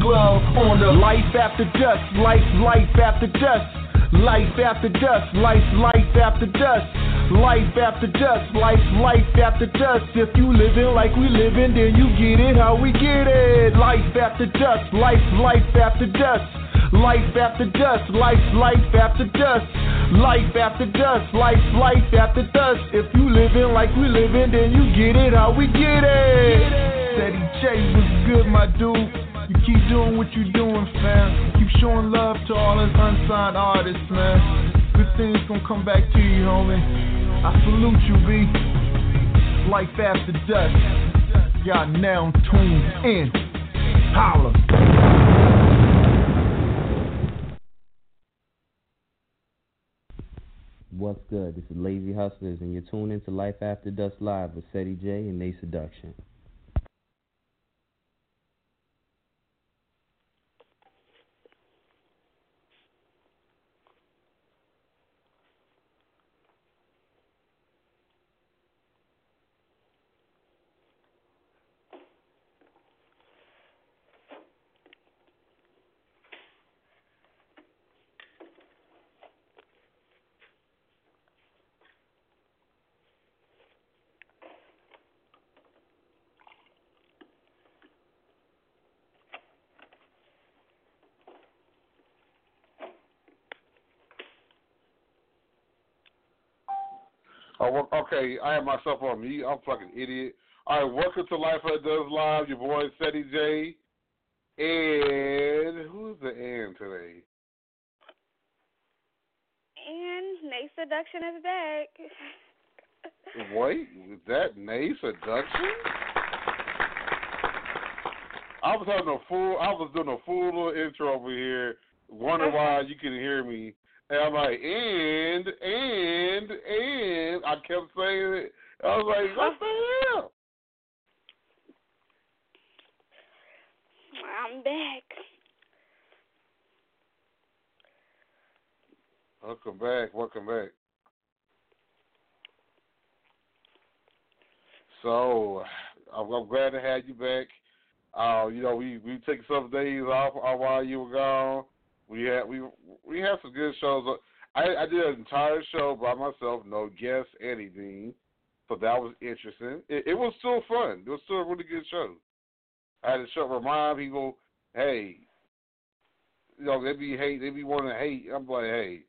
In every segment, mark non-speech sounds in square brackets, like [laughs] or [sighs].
glove on the life after dusk. Life, life after dusk. Life after dusk, life, life after dusk. Life after dusk, life, life after dusk. If you living like we living, then you get it how we get it. Life after dusk, life, life after dusk. Life after dusk, life, life after dusk. Life after dusk, life, life after dusk. If you living like we living, then you get it how we get it. Ceddy J was good, my dude. You keep doing what you're doing, fam. Keep showing love to all us unsigned artists, man. Good things gonna come back to you, homie. I salute you, B. Life after dusk. Y'all now tuned in. Holla. What's good? This is Lazy Hustlers, and you're tuned into Life After Dusk Live with Ceddy J and Nayy Seduction. Oh, well, okay. I have myself on me. I'm fucking idiot. All right, welcome to Life After Dusk Live. Your boy Ceddy J. And who's the and today? And Nayy Seduction is back. Wait, was that Nayy Seduction? I was having a full. I was doing a full little intro over here, wondering uh-huh. why you couldn't hear me. And I'm like, and, and, and. I kept saying it. I was like, what the hell? I'm back. Welcome back. Welcome back. So, I'm, I'm glad to have you back. Uh, you know, we we took some days off uh, while you were gone. We had we we had some good shows. I I did an entire show by myself, no guests, anything. So that was interesting. It, it was still fun. It was still a really good show. I had to show remind people, hey, you know, they be hate, they be wanting to hate. I'm like, hey,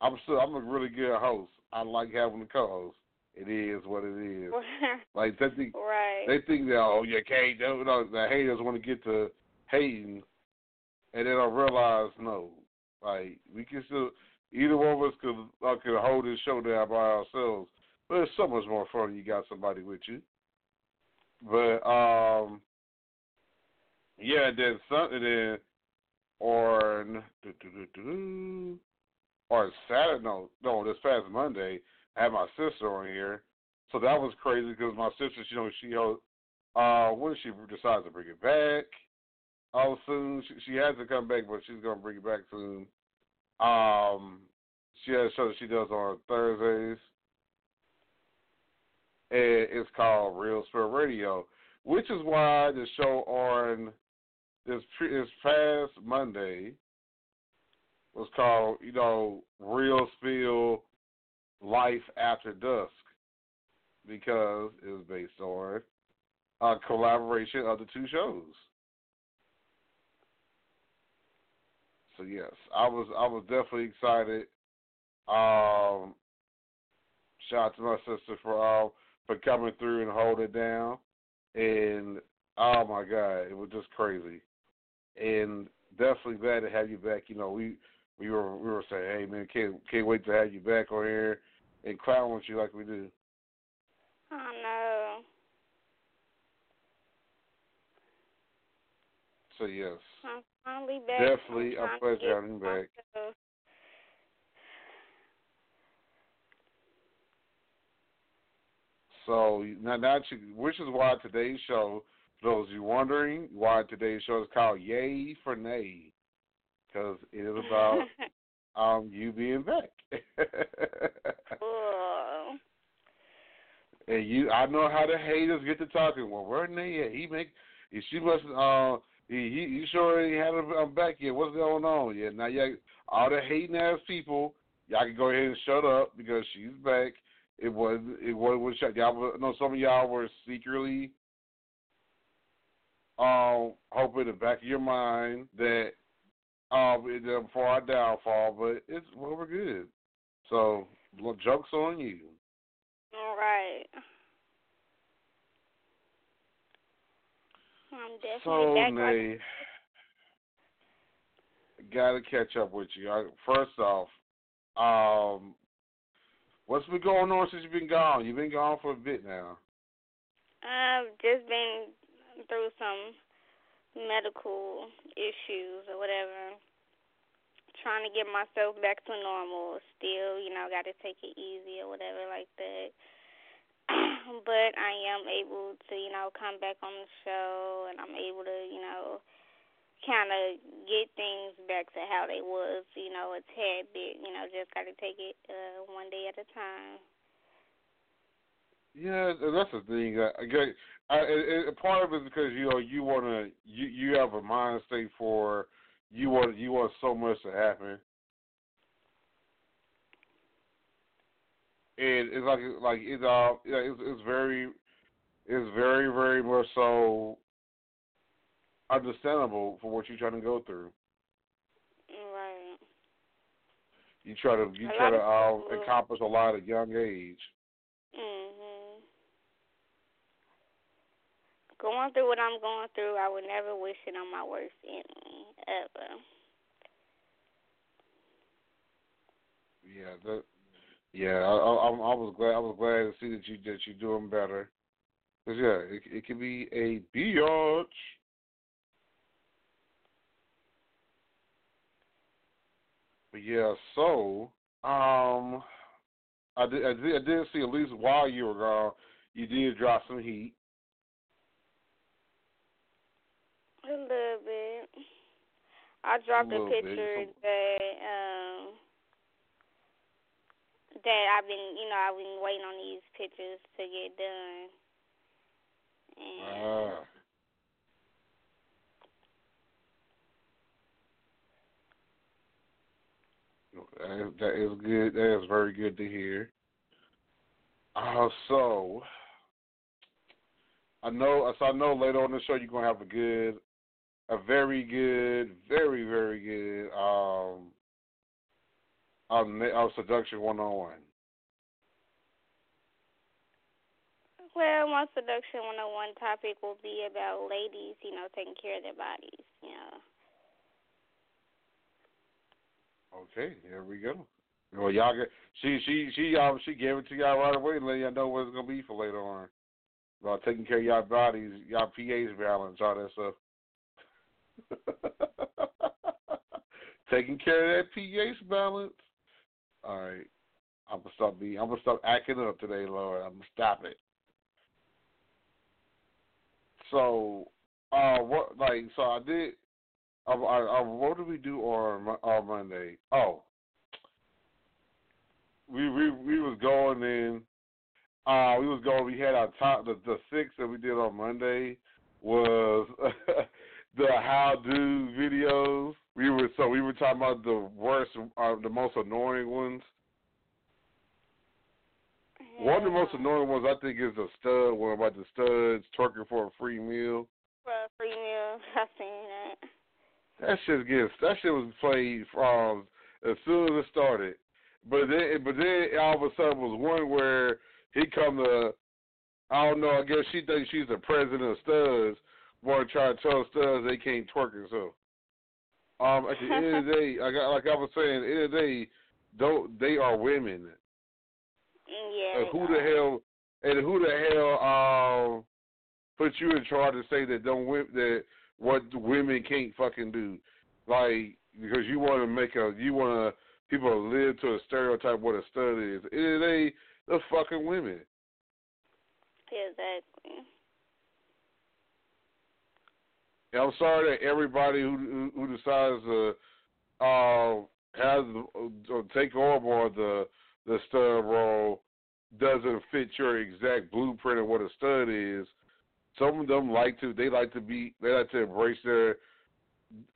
I'm still I'm a really good host. I like having the co-host. it is what it is. [laughs] like they think right. they think that oh you can't do no the haters want to get to hating, and they don't realize no, like we can still either one of us could uh, could hold this show down by ourselves, but it's so much more fun you got somebody with you. But um, yeah, then something then on or Saturday no no this past Monday I had my sister on here, so that was crazy because my sister you know she uh when she decides to bring it back. Oh, soon she, she has to come back, but she's gonna bring it back soon. Um, she has a show that she does on Thursdays. And it's called Real Spill Radio, which is why the show on this this past Monday was called, you know, Real Spill Life After Dusk because it was based on a collaboration of the two shows. So yes, I was I was definitely excited. Um, shout out to my sister for uh, for coming through and holding it down, and oh my god, it was just crazy, and definitely glad to have you back. You know, we we were we were saying, hey man, can't can't wait to have you back on here and clown with you like we do. Oh no. So yes. Finally back. Definitely I'm a pleasure having you back. So now, now you, which is why today's show, for those of you wondering, why today's show is called Yay for Nayy, because it is about [laughs] um you being back. Cool. and you, I know how the haters get to talking. Well, where Nayy at? He make, she must. Uh, he, he, sure he had him back yet? What's going on? Yeah, now yeah, all the hating ass people, y'all can go ahead and shut up because she's back. It was it was, was shut. Y'all know some of y'all were secretly um hoping in the back of your mind that um it- uh, for our downfall, but it's well we're good. So jokes on you. All right. I'm definitely So back. like- Nayy, got to catch up with you. First off, um, what's been going on since you've been gone? You've been gone for a bit now. I've just been through some medical issues or whatever. Trying to get myself back to normal. Still, you know, got to take it easy or whatever like that. [clears throat] but I am able to, you know, come back on the show and I'm able to, you know, kind of get things back to how they was, you know, a tad bit. You know, just got to take it uh, one day at a time. Yeah, that's the thing. I, I I, it, part of it is because you know you want to you you have a mind state for you want you want so much to happen, and it's like like it's uh it's it's very it's very very much so understandable for what you're trying to go through. Right. You try to you A try to uh, accomplish a lot at young age. Mhm. Going through what I'm going through, I would never wish it on my worst enemy ever. Yeah, that. Yeah, I, I, I'm- was glad. I was glad to see that you that you're doing better. Cause yeah, it it can be a biatch. But yeah, so um, I did, I did I did see at least while you were gone, you did drop some heat. A little bit. I dropped a, bit, picture so- that um that I've been, you know, I've been waiting on these pictures to get done. And Ah. That is, good. That is very good to hear. Uh, so I know, so I know later on the show you're gonna have a good, a very good, very very good um, um, uh, seduction one on one. Well, my seduction 101 topic will be about ladies, you know, taking care of their bodies. You know. Okay, here we go. Well, y'all get she she she um she gave it to y'all right away, and let y'all know what it's gonna be for later on. About taking care of y'all bodies, y'all pH balance, all that stuff. [laughs] taking care of that pH balance. All right, I'm gonna stop be I'm gonna stop acting up today, Lord. I'm gonna stop it. So, uh, what like so I did. I, I, I, what did we do on on Monday? Oh, we we we was going in. Uh, we was going. We had our top the the six that we did on Monday was [laughs] the how do videos. We were so we were talking about the worst, uh, the most annoying ones. Yeah. One of the most annoying ones I think is the stud one about the studs twerking for a free meal. For a free meal, [laughs] I've seen that. That shit gets that shit was played from as soon as it started. But then but then all of a sudden was one where he come to I don't know, I guess she thinks she's the president of studs, wanna try to tell studs they can't twerk so. Um at the end of the [laughs] day, like I like I was saying, at the end of the day, don't they are women. Yeah. And who the hell and who the hell um put you in charge to say that don't that what women can't fucking do? Like because you want to make a you want to people to live to a stereotype what a stud is. It they the fucking women. Exactly. I'm sorry that everybody who who, who decides to uh has uh, take over the the stud role doesn't fit your exact blueprint of what a stud is. Some of them like to they like to be they like to embrace their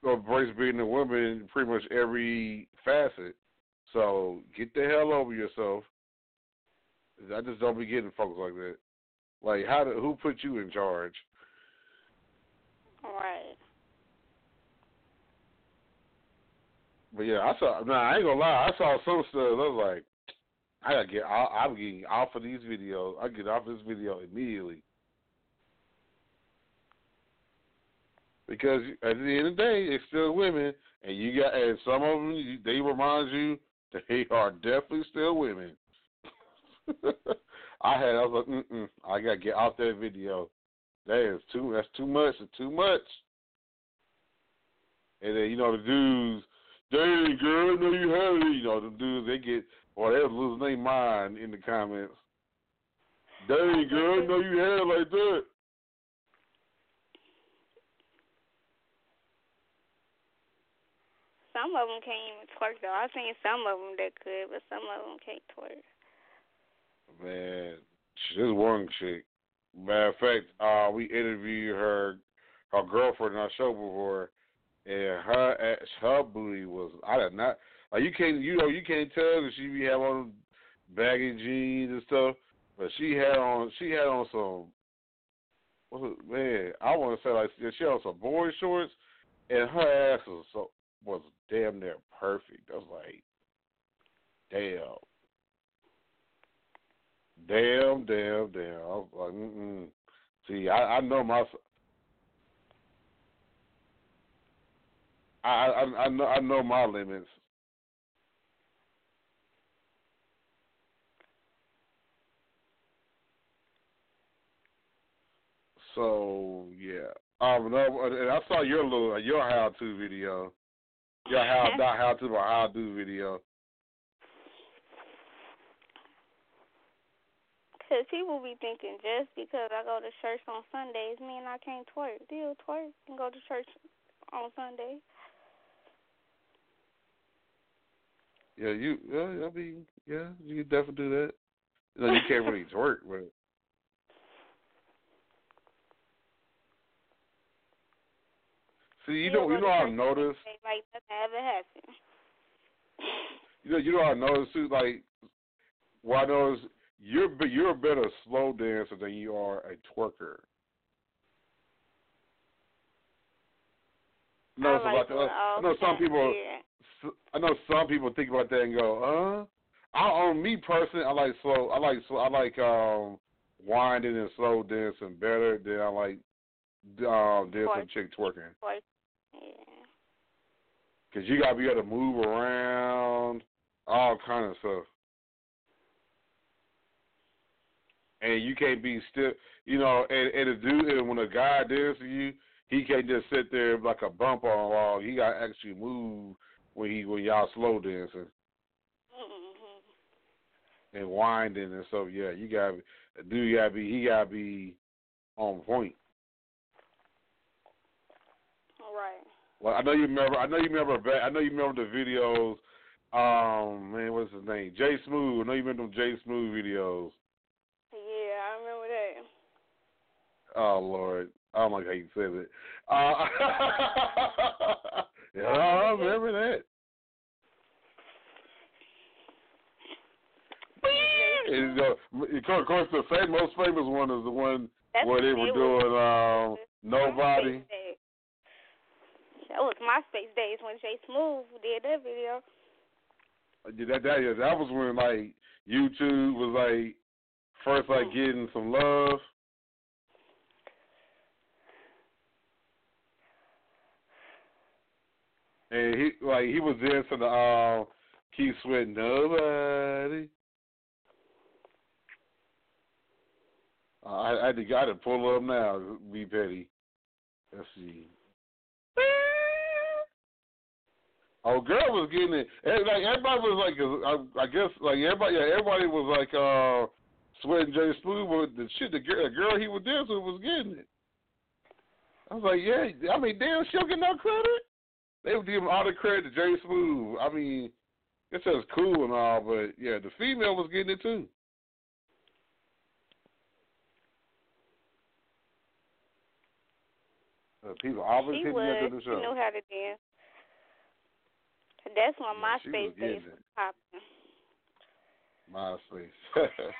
embrace being a woman in pretty much every facet. So get the hell over yourself. I just don't be getting folks like that. Like how do, who put you in charge? Right. But yeah, I saw. Nah, I ain't gonna lie. I saw some stuff. I was like, I gotta get. I, I'm getting off of these videos. I get off this video immediately because at the end of the day, it's still women, and you got. And some of them, they remind you they are definitely still women. [laughs] I had. I was like, mm-mm, I gotta get off that video. That is too. That's too much. It's too much. And then you know the dudes, dang girl, I know you have it. You know the dudes, they get or they're losing their mind in the comments. Dang girl, I know you have it like that. Some of them can't even twerk though. I've seen some of them that could, but some of them can't twerk. Man, this one chick. Matter of fact, uh, we interviewed her, her girlfriend in our show before, and her ass- her booty was I did not like you can't you know you can't tell that she be having on baggy jeans and stuff, but she had on she had on some what's it man I want to say like she had on some boy shorts, and her ass was so was damn near perfect. I was like, damn. Damn, damn, damn. I was like, mm-mm. See, I, I know my. I, I I know I know my limits. So yeah, um, no, and I saw your little your how to video, your how not how to but how do video. Cause people be thinking just because I go to church on Sundays mean I can't twerk. Still twerk and go to church on Sunday. Yeah, you. Yeah, I mean, yeah, you can definitely do that. You know, you can't really [laughs] twerk, but see, you know, you know, I noticed. Like nothing ever happened. You know, you know, I noticed too. Like, what I noticed, you're you're a better slow dancer than you are a twerker. No, I so like uh, all I know some people. yeah. I know some people think about that and go, "Huh." I, on me personally, I like slow. I like slow. I like um winding and slow dancing better than I like um, dancing Twerk. chick twerking. Like, yeah. Cause you gotta be able to move around, all kind of stuff. And you can't be still, you know. And, and a dude, and when a guy dances you, he can't just sit there like a bump on a wall. He got to actually move when he when y'all slow dancing hmm and winding and stuff. Yeah, you got to a dude. Got to be he got to be on point. Right. Well, I know you remember. I know you remember. I know you remember the videos. Um, man, what's his name? Jay Smooth. I know you remember them Jay Smooth videos. Yeah, I remember that. Oh Lord, I don't like how you said it. Uh, [laughs] yeah, I remember that. And, uh, of course, the fam- most famous one is the one That's where they were doing um, nobody. That was MySpace days when Jay Smooth did that video. Yeah, that that yeah, that was when like YouTube was like first like getting some love. And he like he was dancing to um Keith Sweat nobody. I, I had to got to pull up now. Be petty. Let's see. Oh, girl was getting it. Like everybody was like, I, I guess like everybody, yeah, everybody was like uh sweating Jay Smooth, but the shit, the girl, the girl he was dancing was getting it. I was like, yeah, I mean, damn, she don't get no credit. They would give him all the credit to Jay Smooth. I mean, it says cool and all, but yeah, the female was getting it too. Uh, people always she hit me was. after the show. She knew how to dance. That's when Yeah, was MySpace days was it. popping. MySpace. [laughs]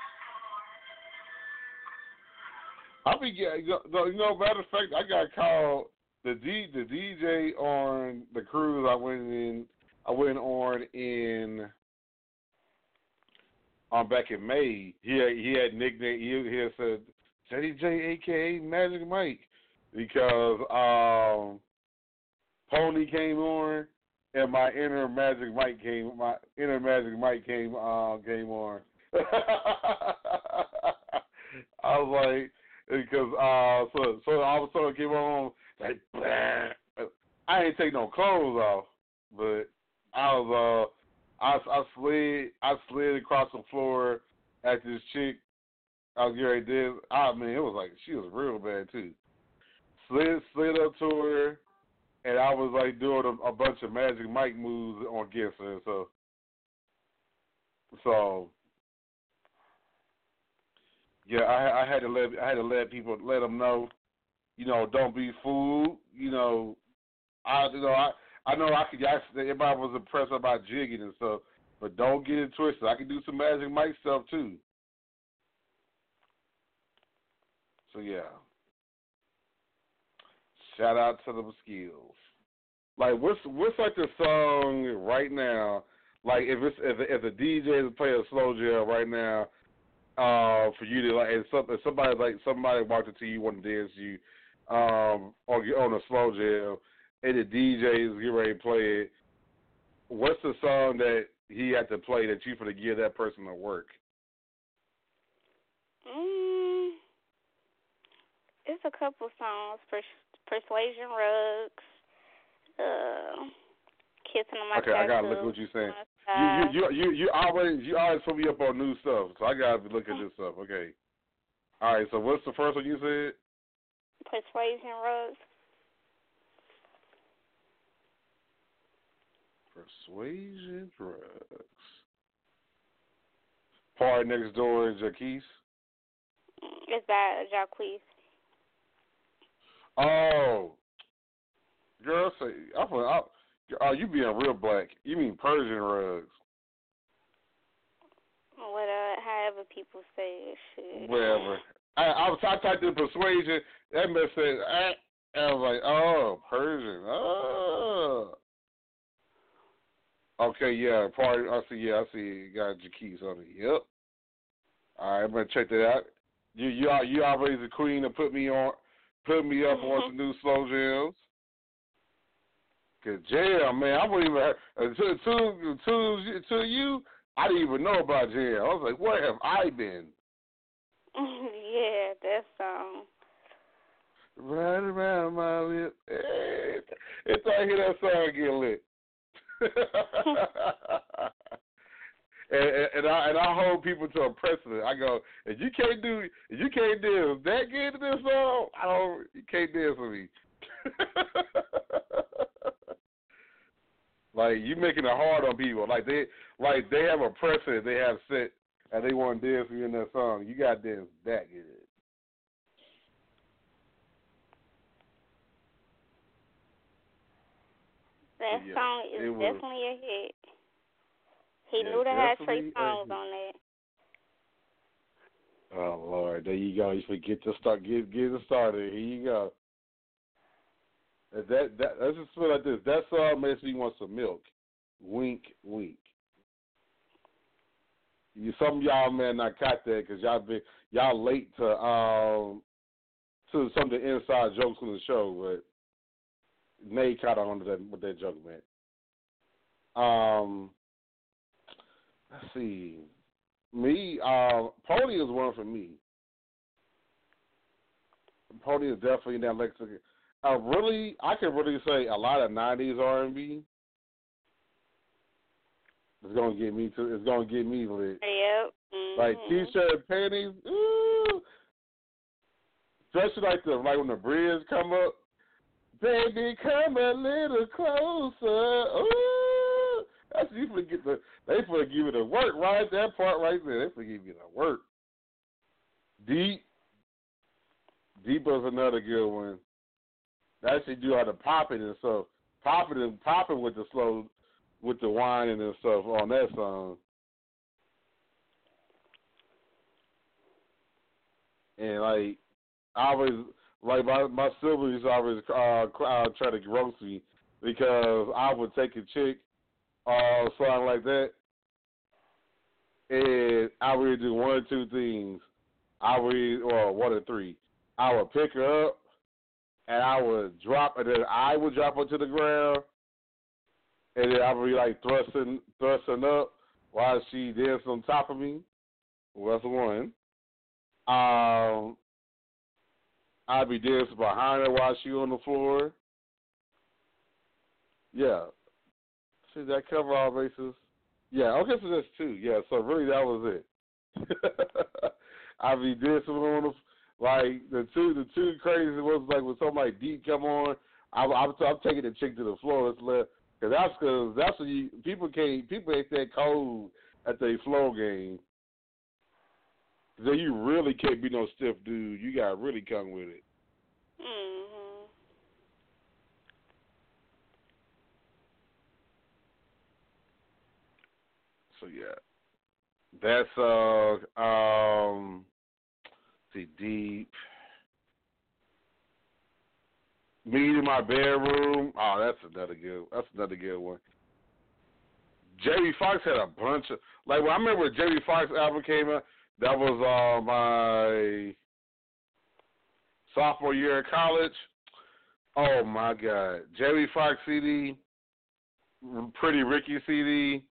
I be getting, you you know, matter of fact, I got called the D the DJ on the cruise I went in. I went on in um back in May. He had, he had nickname. He, he had said JDJ, aka Magic Mike, because um Pony came on and my inner Magic Mike came. My inner Magic Mike came uh, came on. [laughs] I was like, because uh, so so all of a sudden came on like. I ain't take no clothes off, but I was uh, I I slid I slid across the floor at this chick. I was getting dance. I mean, it was like she was real bad too. Slid slid up to her, and I was like doing a, a bunch of Magic Mike moves on against. So, so yeah, I, I had to let I had to let people let them know, you know, don't be fooled. You know, I you know I I know I could I, everybody was impressed about jigging and stuff, but don't get it twisted. I can do some Magic stuff too. So yeah. Shout out to the skills. Like what's what's like the song right now? Like if it's if if the DJ is playing slow jam right now, uh, for you to like, and some, if somebody like somebody walked up to you, want to dance you, um, on on a slow jam, and the DJ is getting ready to play it. What's the song that he had to play that you for to give that person to work? Mm, it's a couple songs. Pers- Persuasion Rugs. Uh, kissing on my Okay, I gotta look what you're saying. You you you you, you always you always put me up on new stuff, so I gotta look at this stuff. Okay. All right. So what's the first one you said? Persuasion Rugs. Persuasion drugs. Party next door is Jacquees. It's by Jacquees. Oh, girl, say I thought, I, oh, you being real black. You mean Persian rugs? What uh, however people say it, shit. Whatever. I, I was I typed in persuasion. That mess said. I, I was like, oh, Persian. Oh. Okay, yeah, party. I see. Yeah, I see. You got your keys on it. Yep. All right, I'm gonna check that out. You you are you always the queen to put me on, put me up on mm-hmm. some new slow jams. Cause jam, man, I wouldn't even until uh, to to to you. I didn't even know about jam. I was like, where have I been? Yeah, that song. Right around my lip. Hey, it's I hear that song get lit. [laughs] and, and, and I and I hold people to a precedent. I go, if you can't do, if you can't dance that good to this song, I don't, you can't dance with me. [laughs] like you making it hard on people. Like they, like they have a precedent they have set, and they want to dance you in that song. You got to dance that good. That Yeah, song is it was- definitely a hit. He Yeah, knew to have definitely three songs on that. Oh Lord, there you go. You forget to start get get it started. Here you go. That that let's just feel like this. That song makes me want some milk. Wink, wink. You some y'all man not caught that because y'all been y'all late to um to some of the inside jokes on the show, but Nayy caught on to that with that joke, man. Um, let's see. Me, uh, Pony is one for me. Pony is definitely in that lexicon. Uh, really, I can really say a lot of '90s R&B is gonna get me to. It's gonna get me lit. Yep. Mm-hmm. Like t-shirt and panties, ooh. Especially like the like when the bridge come up, baby, come a little closer. Ooh, that's you forget the they forget you the work right that part right there. They forget you the work. Deep, deep was another good one. That should do all the popping and stuff, popping and popping with the slow, with the whining and stuff on that song. and like I always like my my siblings always uh, uh try to roast me because I would take a chick or something like that, and I would do one or two things. I would or one or three. I would pick her up, and I would drop, and then I would drop her to the ground, and then I would be like thrusting thrusting up while she danced on top of me. That's one. Um, I'd be dancing behind her while she on the floor. Yeah. See that cover all bases? Yeah, okay, so that's two. Yeah, so really that was it. [laughs] I'd be dancing on the like the two the two crazy ones like when something like deep come on. I'm I'm, I'm taking the chick to the floor. Let's let because that's because that's what you people can't people ain't that cold at the flow game. Then you really can't be no stiff dude. You gotta really come with it. Mhm. So yeah, that's uh um, see deep. Me in my bedroom. Oh, that's another good. That's another good one. Jamie Foxx had a bunch of like. When I remember Jamie Foxx album came out. That was uh, my sophomore year in college. Oh my God, Jamie Foxx CD, Pretty Ricky CD.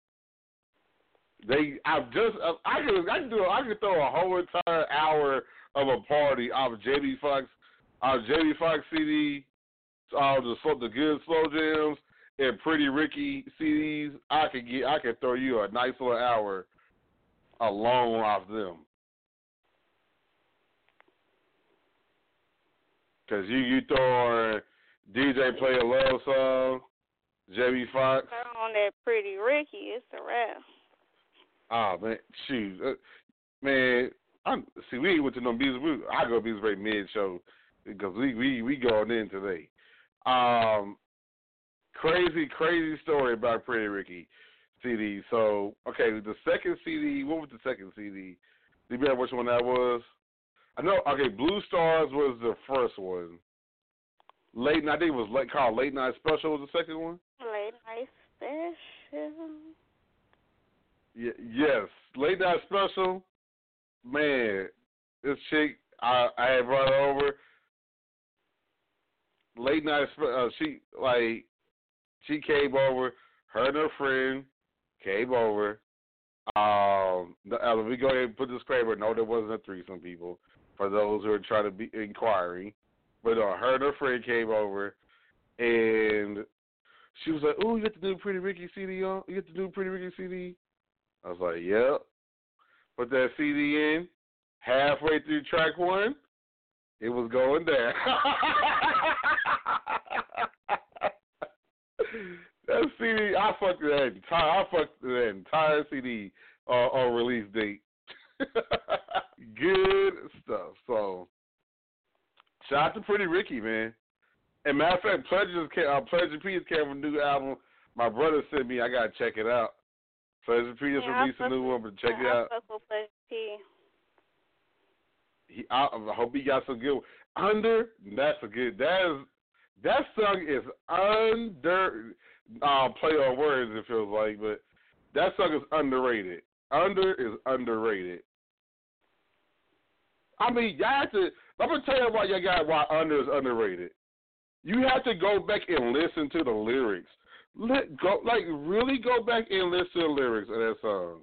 They, I've just, I could, I could do, I could throw a whole entire hour of a party off Jamie Foxx, off Jamie Foxx CD, uh, the the good slow jams and Pretty Ricky CDs. I could get, I could throw you a nice little hour alone off them. Cause you you throw DJ play a love song, Jamie Foxx. Throw on that pretty Ricky, it's a wrap. Oh man, shoot, uh, man. I'm see. We ain't went to no music. We, I go to music break mid show because we we we going in today. Um, crazy crazy story about Pretty Ricky CD. So okay, the second CD. What was the second CD? Do you remember which one that was? I know. Okay, Blue Stars was the first one. Late night. I think it was late, called Late Night Special. Was the second one? Late night special. Y- yes, late night special. Man, this chick I I had brought her over. Late night, uh, she like she came over. Her and her friend came over. Um, uh, me go ahead and put this disclaimer. No, there wasn't a threesome, people. For those who are trying to be inquiring, but uh, her and her friend came over, and she was like, "Oh, you got the new Pretty Ricky CD on? You got the new Pretty Ricky CD?" I was like, "Yep." Put that CD in. Halfway through track one, it was going down. that CD, I fucked that entire, I fucked that entire CD uh, on release date. [laughs] Good stuff. So, shout out to Pretty Ricky, man. And matter of fact, Pleasure came, uh, Pleasure P came with a new album. My brother sent me. I gotta check it out. Pleasure P just yeah, released a new one, but check yeah, it out. I fuck with Pleasure P. He, I, I hope he got some good. Under that's a good. That is that song is under. Uh, play on words it feels like, but that song is underrated. Under is underrated. I mean, y'all have to. I'm gonna tell you why y'all got why under is underrated. You have to go back and listen to the lyrics. Let go, like really go back and listen to the lyrics of that song.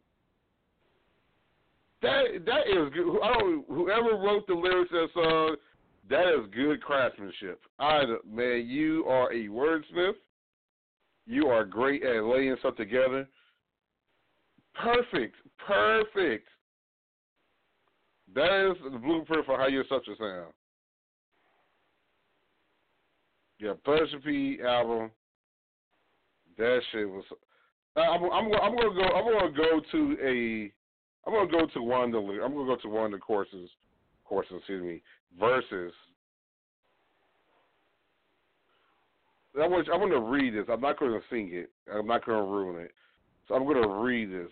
That that is good. I don't. Whoever wrote the lyrics of that song, that is good craftsmanship. I man, you are a wordsmith. You are great at laying stuff together. Perfect, perfect. That is the blueprint for how your stuff should sound. Yeah, Pleasure P album. That shit was. I'm, I'm, I'm gonna go. I'm gonna go to a. I'm gonna go to one of the. I'm gonna go to one of the courses. Courses, excuse me. Verses. I want. I want to read this. I'm not going to sing it. I'm not going to ruin it. So I'm going to read this.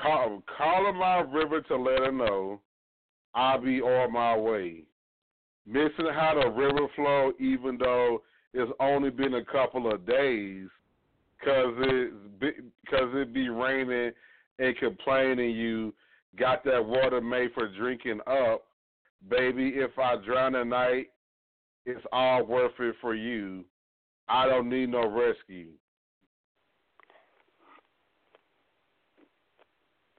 Call, calling my river to let her know I'll be on my way. Missing how the river flow, even though it's only been a couple of days, cause it cause it be raining and complaining. You got that water made for drinking up, baby. If I drown tonight, it's all worth it for you. I don't need no rescue.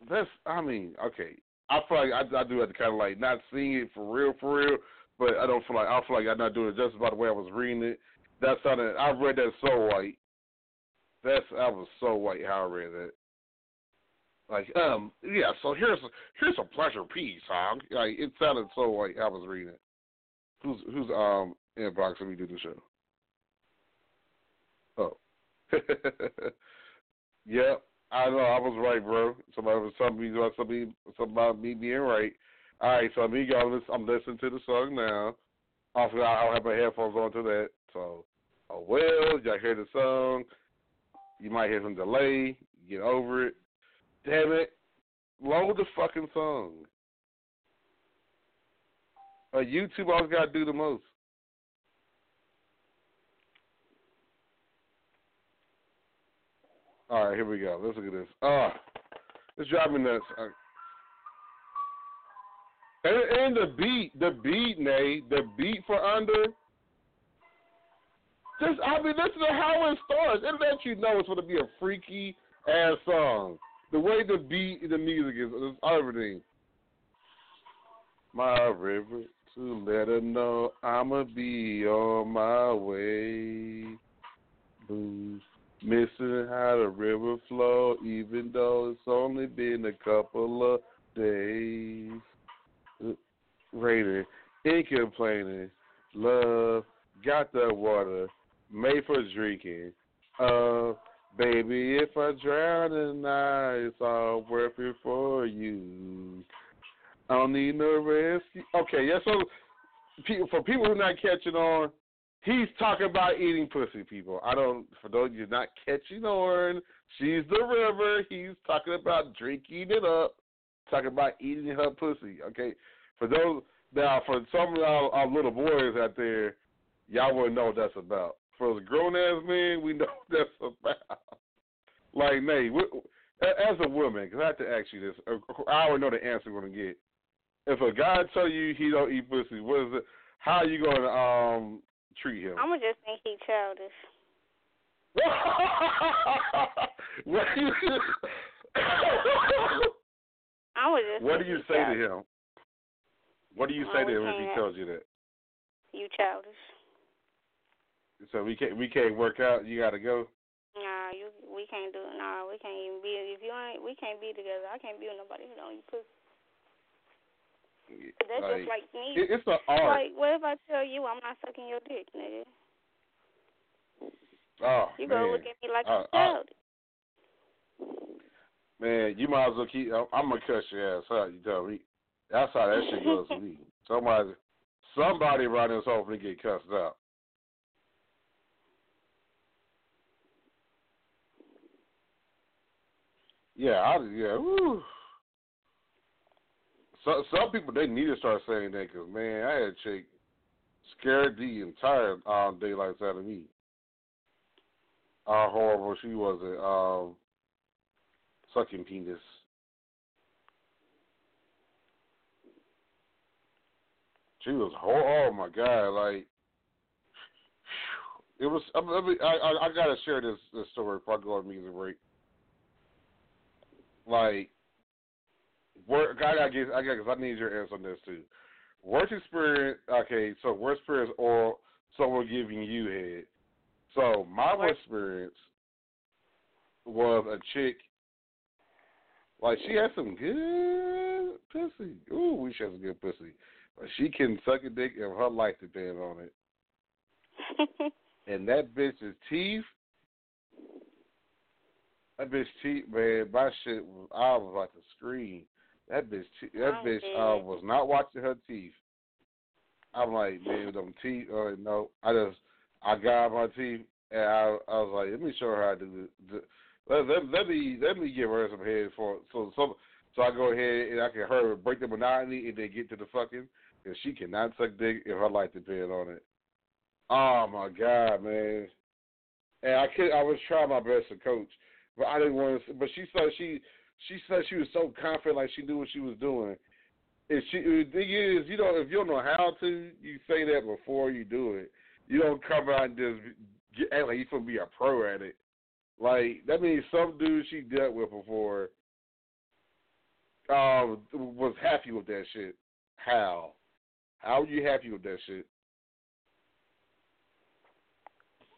That's, I mean, okay. I feel like I, I do have to kind of like not sing it for real, for real, but I don't feel like I feel like I'm not doing it just about the way I was reading it. That sounded. I read that so white. That's I was so white how I read that. Like um yeah. So here's here's a Pleasure P's, song. Like it sounded so like I was reading it. Who's who's um inbox? Let me do the show. Oh. [laughs] yep. I know I was right, bro. Somebody was telling me about something about me being right. All right, so me go. I'm listening to the song now. Obviously, I don't have my headphones on to that. So, oh well, y'all hear the song. You might hear some delay. Get over it. Damn it, load the fucking song. Uh, YouTube always got to do the most. All right, here we go. Let's look at this. Oh, it's driving nuts. Uh, and, and the beat, the beat, Nayy, the beat for under. Just, I mean, listen to how it starts. It lets you know it's going to be a freaky ass song. The way the beat, the music is, is everything. My river to let her know I'ma be on my way. Booze. Missing how the river flow, even though it's only been a couple of days. Raining, ain't complaining. Love, got the water, made for drinking. Uh, baby, if I drown tonight, it's all worth it for you. I don't need no rescue. Okay, yeah. So, people, for people who are not catching on, He's talking about eating pussy, people. I don't. For those of you not catching on, she's the river. He's talking about drinking it up, talking about eating her pussy. Okay. For those now, for some of our, uh, our little boys out there, y'all wouldn't know what that's about. For us grown ass man, we know what [laughs] that's about. Like, Nayy, as a woman, because I have to ask you this. I already know the answer I'm going to get. If a guy tell you he don't eat pussy, what is it? How are you going to um treat him? I'm gonna just think he childish. [laughs] what do you? I would just. what do you say to him? What do you say to him if he tells you that? You childish. So we can't we can't work out. You got to go. Nah, you we can't do it, nah, we can't even be if you ain't we can't be together. I can't be with nobody who don't eat pussy. That's just like me. it- it's an art. Like, what if I tell you I'm not sucking your dick, nigga? oh You man, gonna look at me like Uh, I'm man, you might as well keep. I'm, I'm gonna cuss your ass out. You tell me. That's how that shit goes to me. [laughs] Somebody, somebody around this hopefully get cussed out. Yeah, I yeah. So, some people they need to start saying that because man, I had chick scared the entire um, daylights out of me. How horrible she was at um, sucking penis. She was hor- oh my god, like it was. I, mean, I, I, I gotta share this this story before I go on music break. Like, work. I gotta get. I got. Cause I need your answer on this too. Worst experience. Okay, so worst experience or someone giving you head. So my worst experience was a chick. Like she had some good pussy. Ooh, we she has some good pussy. But she can suck a dick if her life depends on it. [laughs] And that bitch's teeth. That bitch teeth, man. My shit was. I was like to scream. That bitch. Te- that I'm bitch uh, was not watching her teeth. I'm like, man, them teeth. Uh, no, I just. I got my teeth, and I, I was like, let me show her how to do this. Let, let, let me let me give her some head for so so so I go ahead and I can her break the monotony and then get to the fucking and she cannot suck dick if her life depends on it. Oh my god, man! And I could I was trying my best to coach, but I didn't want to. But she said she she said she was so confident, like she knew what she was doing. And she the thing is, you know, if you don't know how to, you say that before you do it. You don't come out and just get, act like you gonna be a pro at it. Like that means some dude she dealt with before um was happy with that shit. How? How are you happy with that shit?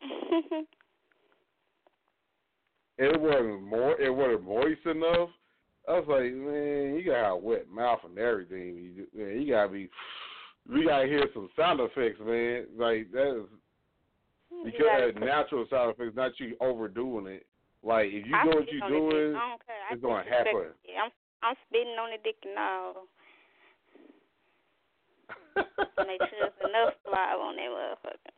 [laughs] It wasn't more. It wasn't moist enough. I was like, man, you gotta have a wet mouth and everything. You, man, you gotta be. We gotta hear some sound effects, man. Like that is because gotta that's natural sound effects, not you overdoing it. Like if you I know what you're on the dick. doing, I don't care. I it's gonna happen. I'm I'm spitting on the dick and all. [laughs] Make sure there's enough live on that motherfucker.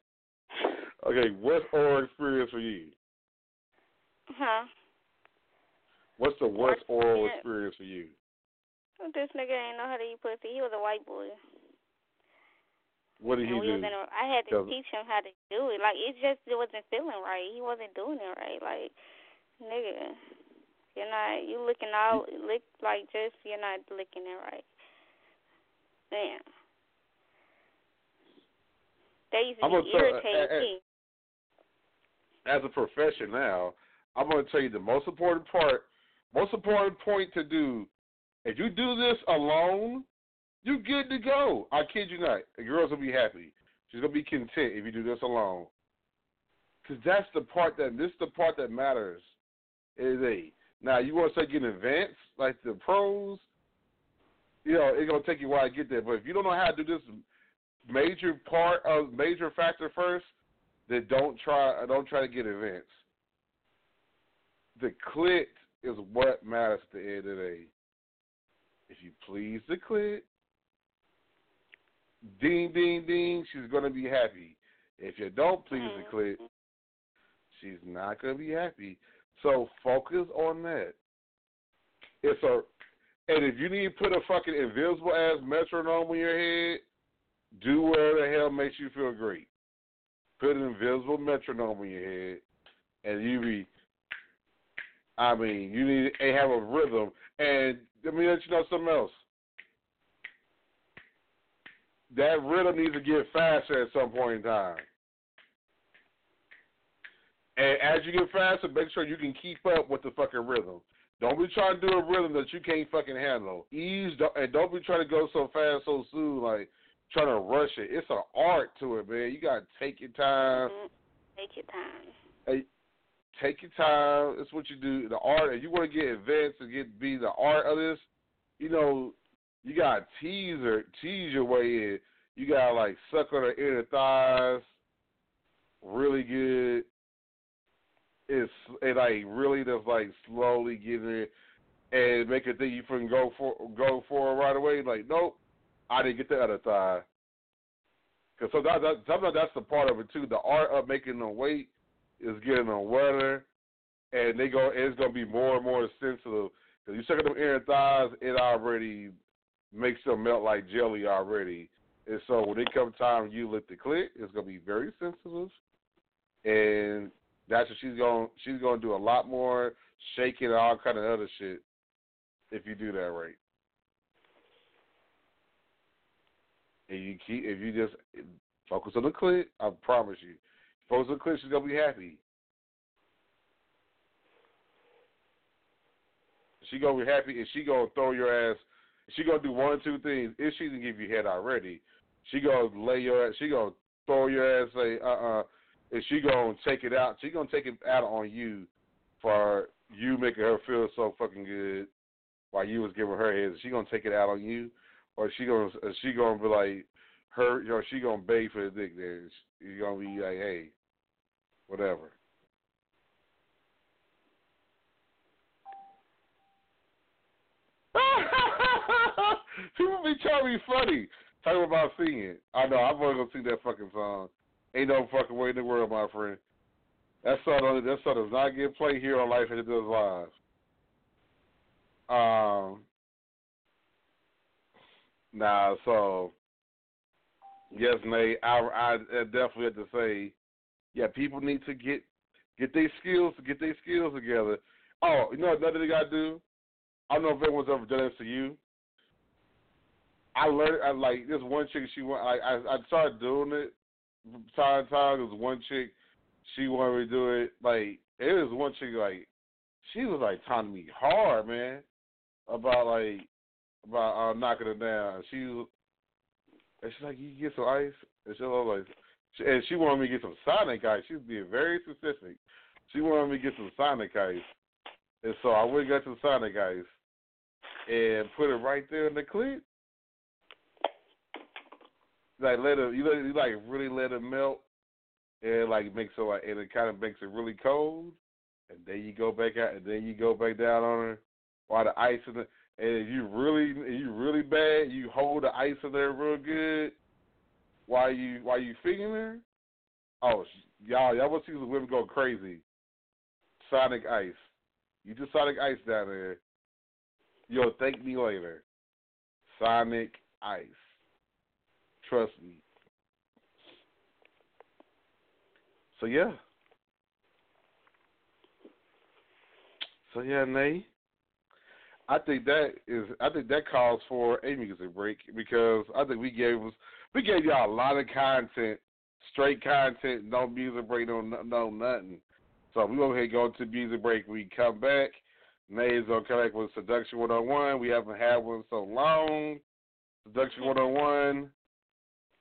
[laughs] okay, what's oral experience for you? Huh? What's the worst oral experience? for you? This nigga ain't know how to eat pussy. He was a white boy. What did he and we do? a, I had to teach him how to do it. Like it just it wasn't feeling right. He wasn't doing it right. Like nigga, you're not you licking all lick like just you're not licking it right. Damn. They used to I'm be irritating uh, uh, me. As a profession now, I'm going to tell you the most important part, most important point to do. If you do this alone, you're good to go. I kid you not. The girls will be happy. She's going to be content if you do this alone. Because that's the part that, this is the part that matters. Is a now you want to start getting advanced like the pros. You know it's gonna take you a while to get there, but if you don't know how to do this major part of major factor first, then don't try don't try to get events. The clit is what matters at the end of the day. If you please the clit, ding ding ding, she's gonna be happy. If you don't please the mm-hmm. clit, she's not gonna be happy. So focus on that. It's a and if you need to put a fucking invisible ass metronome in your head, do whatever the hell makes you feel great. Put an invisible metronome in your head, and you be I mean, you need to have a rhythm. And let me let you know something else. That rhythm needs to get faster at some point in time. And as you get faster, make sure you can keep up with the fucking rhythm. Don't be trying to do a rhythm that you can't fucking handle. Ease and don't be trying to go so fast so soon, like trying to rush it. It's an art to it, man. You gotta take your time. Mm-hmm. Take your time. Hey, take your time. It's what you do. The art. If you want to get advanced and get be the art of this, you know, you gotta tease or tease your way in. You gotta like suck on her inner thighs, really good It's and like really just like slowly getting it and make it think you can go for go for it right away. Like, nope, I didn't get the other thigh. Because sometimes, that, sometimes that's the part of it too. The art of making them wait is getting them wetter, and they go. It's gonna be more and more sensitive. Because you suck at them inner thighs, it already makes them melt like jelly already. And so when it comes time you lift the clit, it's gonna be very sensitive, and that's what she's going. She's to do a lot more shaking and all kind of other shit if you do that right. And you keep if you just focus on the clit, I promise you, focus on the clit, she's gonna be happy. She gonna be happy, and she gonna throw your ass. She gonna do one or two things. If she didn't give you head already, she gonna lay your ass. She gonna throw your ass. Say, uh, uh-uh, uh is she gonna take it out? She gonna take it out on you for you making her feel so fucking good while you was giving her head. She gonna take it out on you, or she gonna she gonna be like her? You know, she gonna beg for the dick? There, you gonna be like, hey, whatever. [laughs] People be trying to be funny. Talking about seeing it. I know. I'm gonna go sing that fucking song. Ain't no fucking way in the world, my friend. That song, that song does not get played here on Life and It Does Live. Um, nah, so yes, Nayy, I, I definitely have to say, yeah, people need to get get their skills to get their skills together. Oh, you know another thing I do? I don't know if anyone's ever done this to you. I learned I like this one chick. She went. I I, I started doing it time to time. There was one chick, she wanted to do it. Like it was one chick like she was like taunting me hard, man, about like about uh, knocking her down. She and she's like, "You get some ice," and she was like, and she wanted me to get some Sonic ice. She was being very specific. She wanted me to get some Sonic ice, and so I went and got some Sonic ice and put it right there in the clit like let it you, let, you like really let it melt and like makes it like and it kind of makes it really cold and then you go back out and then you go back down on her while the ice in the and you really you really bad you hold the ice in there real good while you while you feeding her oh y'all y'all will see the women go crazy sonic ice you just sonic ice down there you'll thank me later sonic ice Trust me. So yeah. So yeah, Nayy. I think that is I think that calls for a music break because I think we gave us we gave y'all a lot of content, straight content, no music break, no no nothing. So we go ahead and go to music break. We come back. Nayy's gonna come back with Seduction 101. We haven't had one so long. Seduction 101.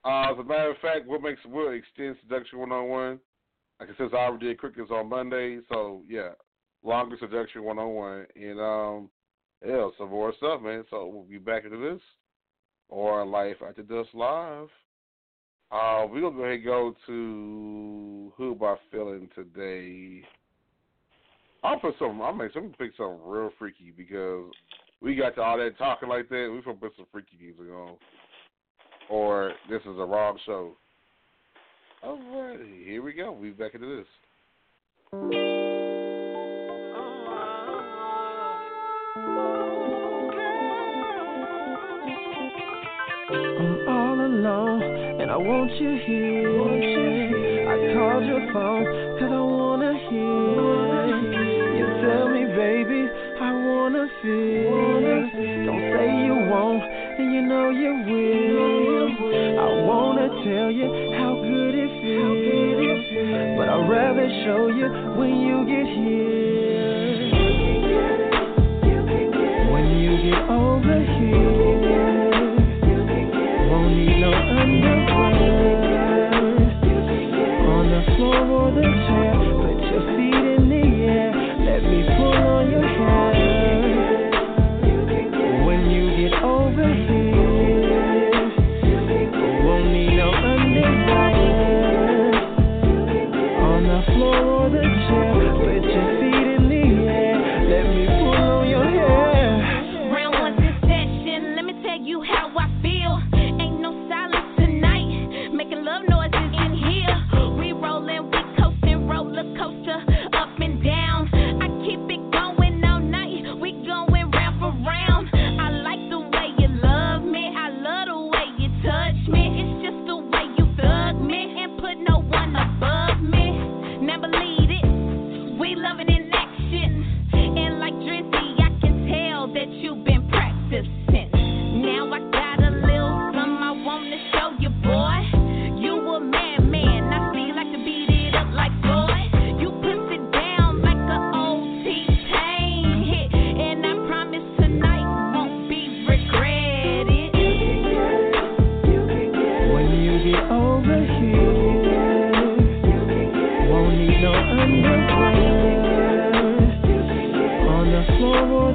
Uh, as a matter of fact, what makes we'll extend seduction one on one. Like I said, I already did crickets on Monday, so yeah, longer seduction one on one, and um, yeah, some more stuff, man. So we'll be back into this or Life After Dusk Live. Uh, we're gonna go ahead and go to who am I feeling today? I'll put some. I'll make some pick something real freaky because we got to all that talking like that. We gonna put some freaky music on or this is a wrong show. Alrighty, here we go. Be back into this. and I want you here. Want you here. I called your phone cause I wanna hear. You tell me, baby, I wanna feel. Don't say you won't, and you know you will. I wanna tell you how good it feels, but I'd rather show you when you get here. When you get over here, won't need no under. pull the chair, put your feet in the air, let me pull on your hair.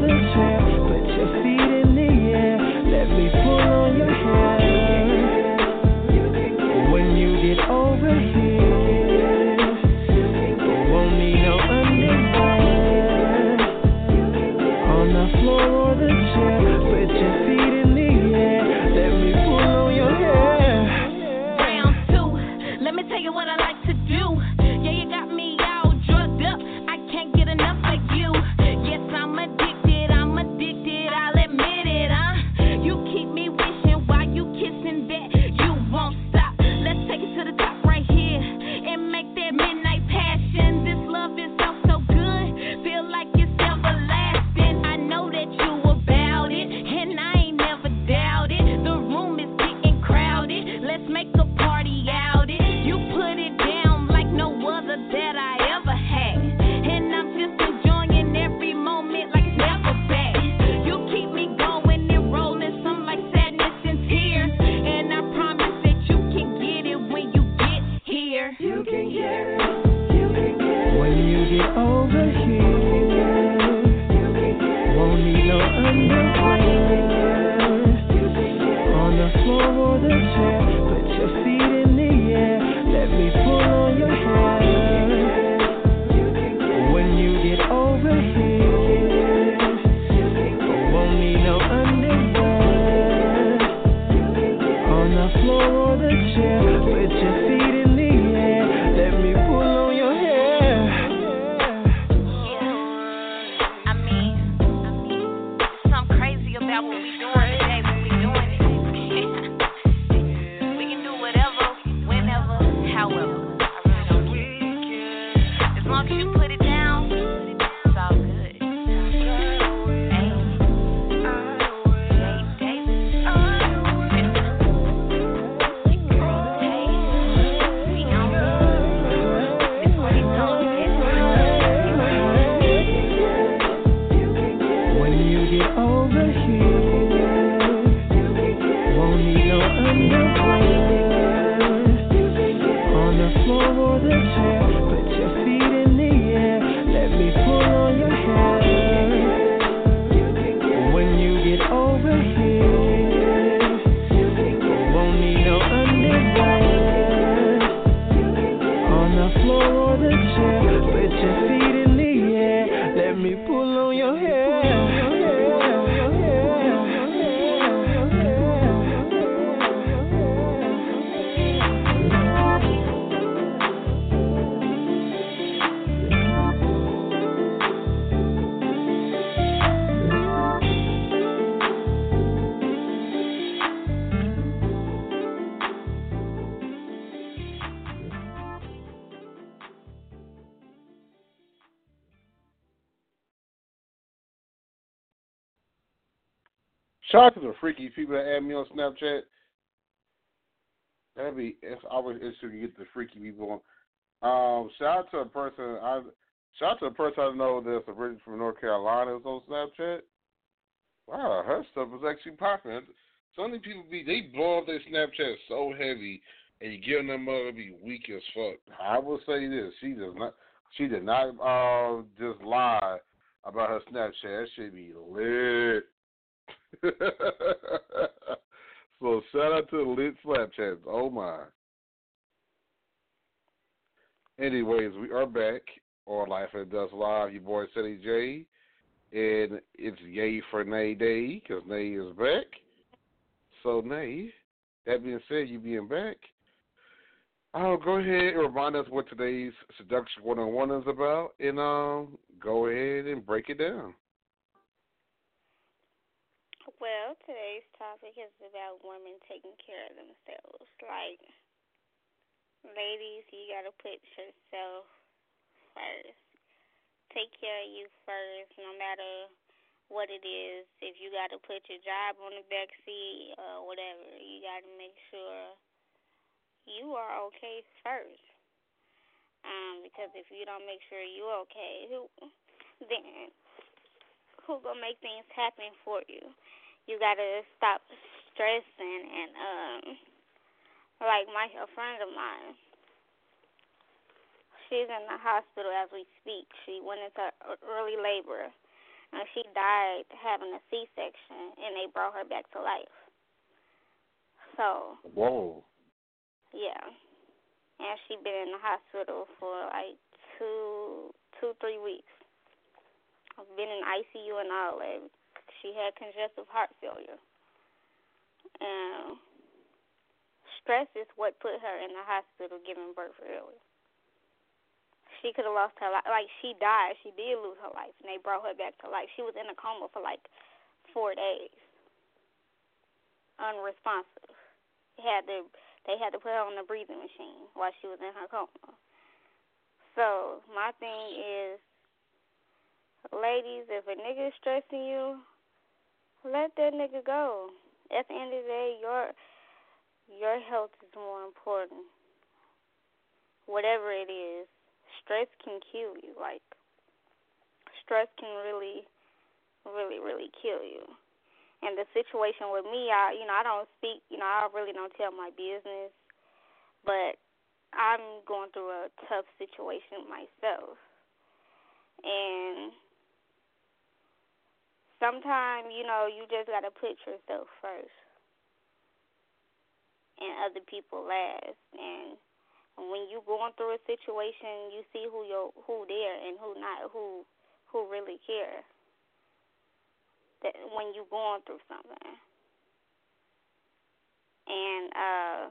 another trip. Put your feet in the air. Let me pull on your the freaky people that add me on Snapchat. That'd be if I was interested to get the freaky people on. Um, shout out to a person I shout out to a person I know that's originally from North Carolina is on Snapchat. Wow, her stuff is actually popping. So many people be they blow up their Snapchat so heavy and you give them mother be weak as fuck. I will say this, she does not she did not uh just lie about her Snapchat. That should be lit. [laughs] so shout out to the lit Snapchats. Oh my. Anyways, we are back on Life After Dusk Live. Your boy Ceddy J. And it's yay for Nayy Day because Nayy is back. So, Nayy, that being said, you being back, I'll go ahead and remind us what today's Seduction 101 is about and um, go ahead and break it down. Well, today's topic is about women taking care of themselves. Like, ladies, you gotta put yourself first. Take care of you first, no matter what it is. If you gotta put your job on the back seat or whatever, you gotta make sure you are okay first. Um, because if you don't make sure you're okay, who then who gonna make things happen for you? You gotta stop stressing and um like my a friend of mine. She's in the hospital as we speak. She went into early labor and she died having a c section and they brought her back to life. So whoa. yeah. And she been in the hospital for like two two three weeks. I've been in icu and all that she had congestive heart failure. And stress is what put her in the hospital giving birth early. She could have lost her life. Like, she died. She did lose her life, and they brought her back to life. She was in a coma for like four days, unresponsive. They had to they had to put her on the breathing machine while she was in her coma. So my thing is, ladies, if a nigga is stressing you, let that nigga go. At the end of the day, your your health is more important. Whatever it is, stress can kill you. Like stress can really, really, really kill you. And the situation with me, I you know I don't speak. You know I really don't tell my business, but I'm going through a tough situation myself, and sometimes, you know, you just got to put yourself first and other people last. And when you going through a situation, you see who you who there and who not, who who really care. That when you going through something, and uh,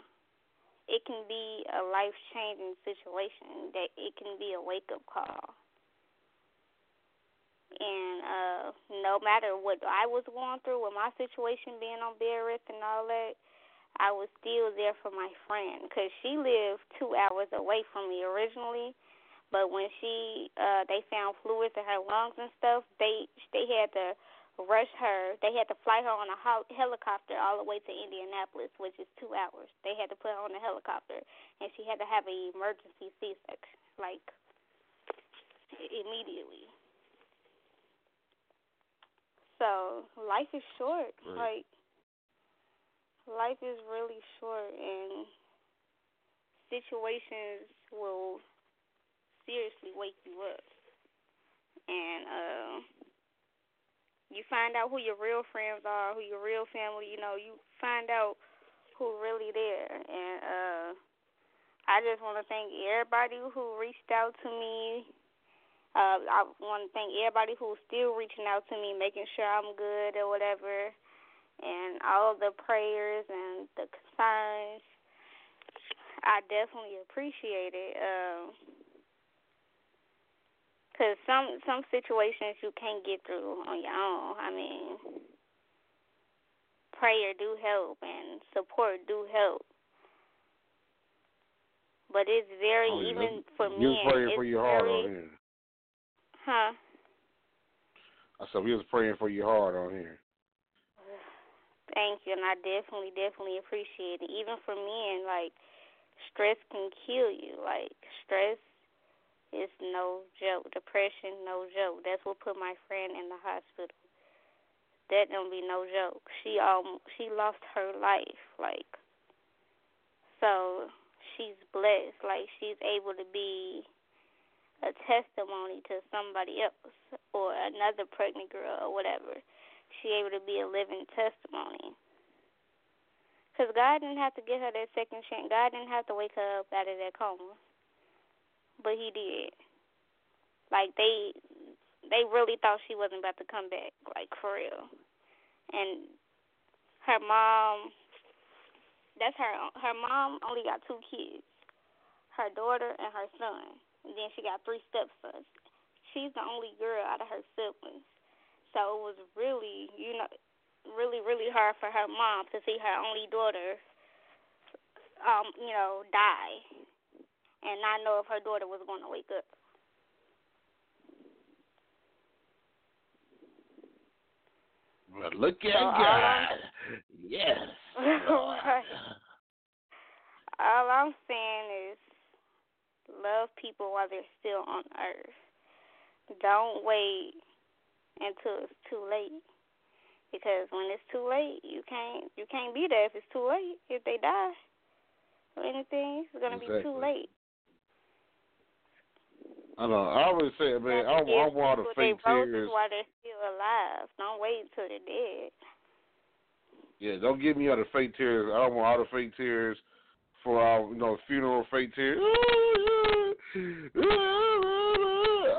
it can be a life changing situation. That it can be a wake up call and uh no matter what I was going through with my situation being on bed rest and all that, I was still there for my friend because she lived two hours away from me originally. But when she uh they found fluids in her lungs and stuff, they they had to rush her. They had to fly her on a hel- helicopter all the way to Indianapolis, which is two hours. They had to put her on a helicopter, and she had to have an emergency C-section, like immediately. So life is short. Right. Like life is really short, and situations will seriously wake you up. And uh, you find out who your real friends are, who your real family. You know, you find out who really there. And uh, I just want to thank everybody who reached out to me uh, I want to thank everybody who's still reaching out to me, making sure I'm good or whatever, and all the prayers and the concerns. I definitely appreciate it. Um, Cause some some situations you can't get through on your own. I mean, prayer do help and support do help, but it's very Oh, even for you me. was praying it's for your heart very, on here. Huh? I said we was praying for you hard on here. Thank you, and I definitely, definitely appreciate it. Even for men, like stress can kill you. Like stress is no joke. Depression, no joke. That's what put my friend in the hospital. That don't be no joke. She um she lost her life. Like so she's blessed. Like she's able to be a testimony to somebody else or another pregnant girl or whatever. She able to be a living testimony. Because God didn't have to give her that second chance. God didn't have to wake her up out of that coma. But he did. Like they they really thought she wasn't about to come back, like for real. And her mom that's her her mom only got two kids. Her daughter and her son. And then she got three stepsons. She's the only girl out of her siblings. So it was really, you know, really, really hard for her mom to see her only daughter, um, you know, die, and not know if her daughter was going to wake up. But look at So God. Yes. [laughs] right. All I'm saying is love people while they're still on earth. Don't wait until it's too late. Because when it's too late, you can't you can't be there if it's too late. If they die or anything, it's gonna be too late. I know. I always say, man, I, I want all the people their fake tears. while they're still alive. Don't wait until they're dead. Yeah, don't give me all the fake tears. I don't want all the fake tears for our, you know, funeral fake tears. I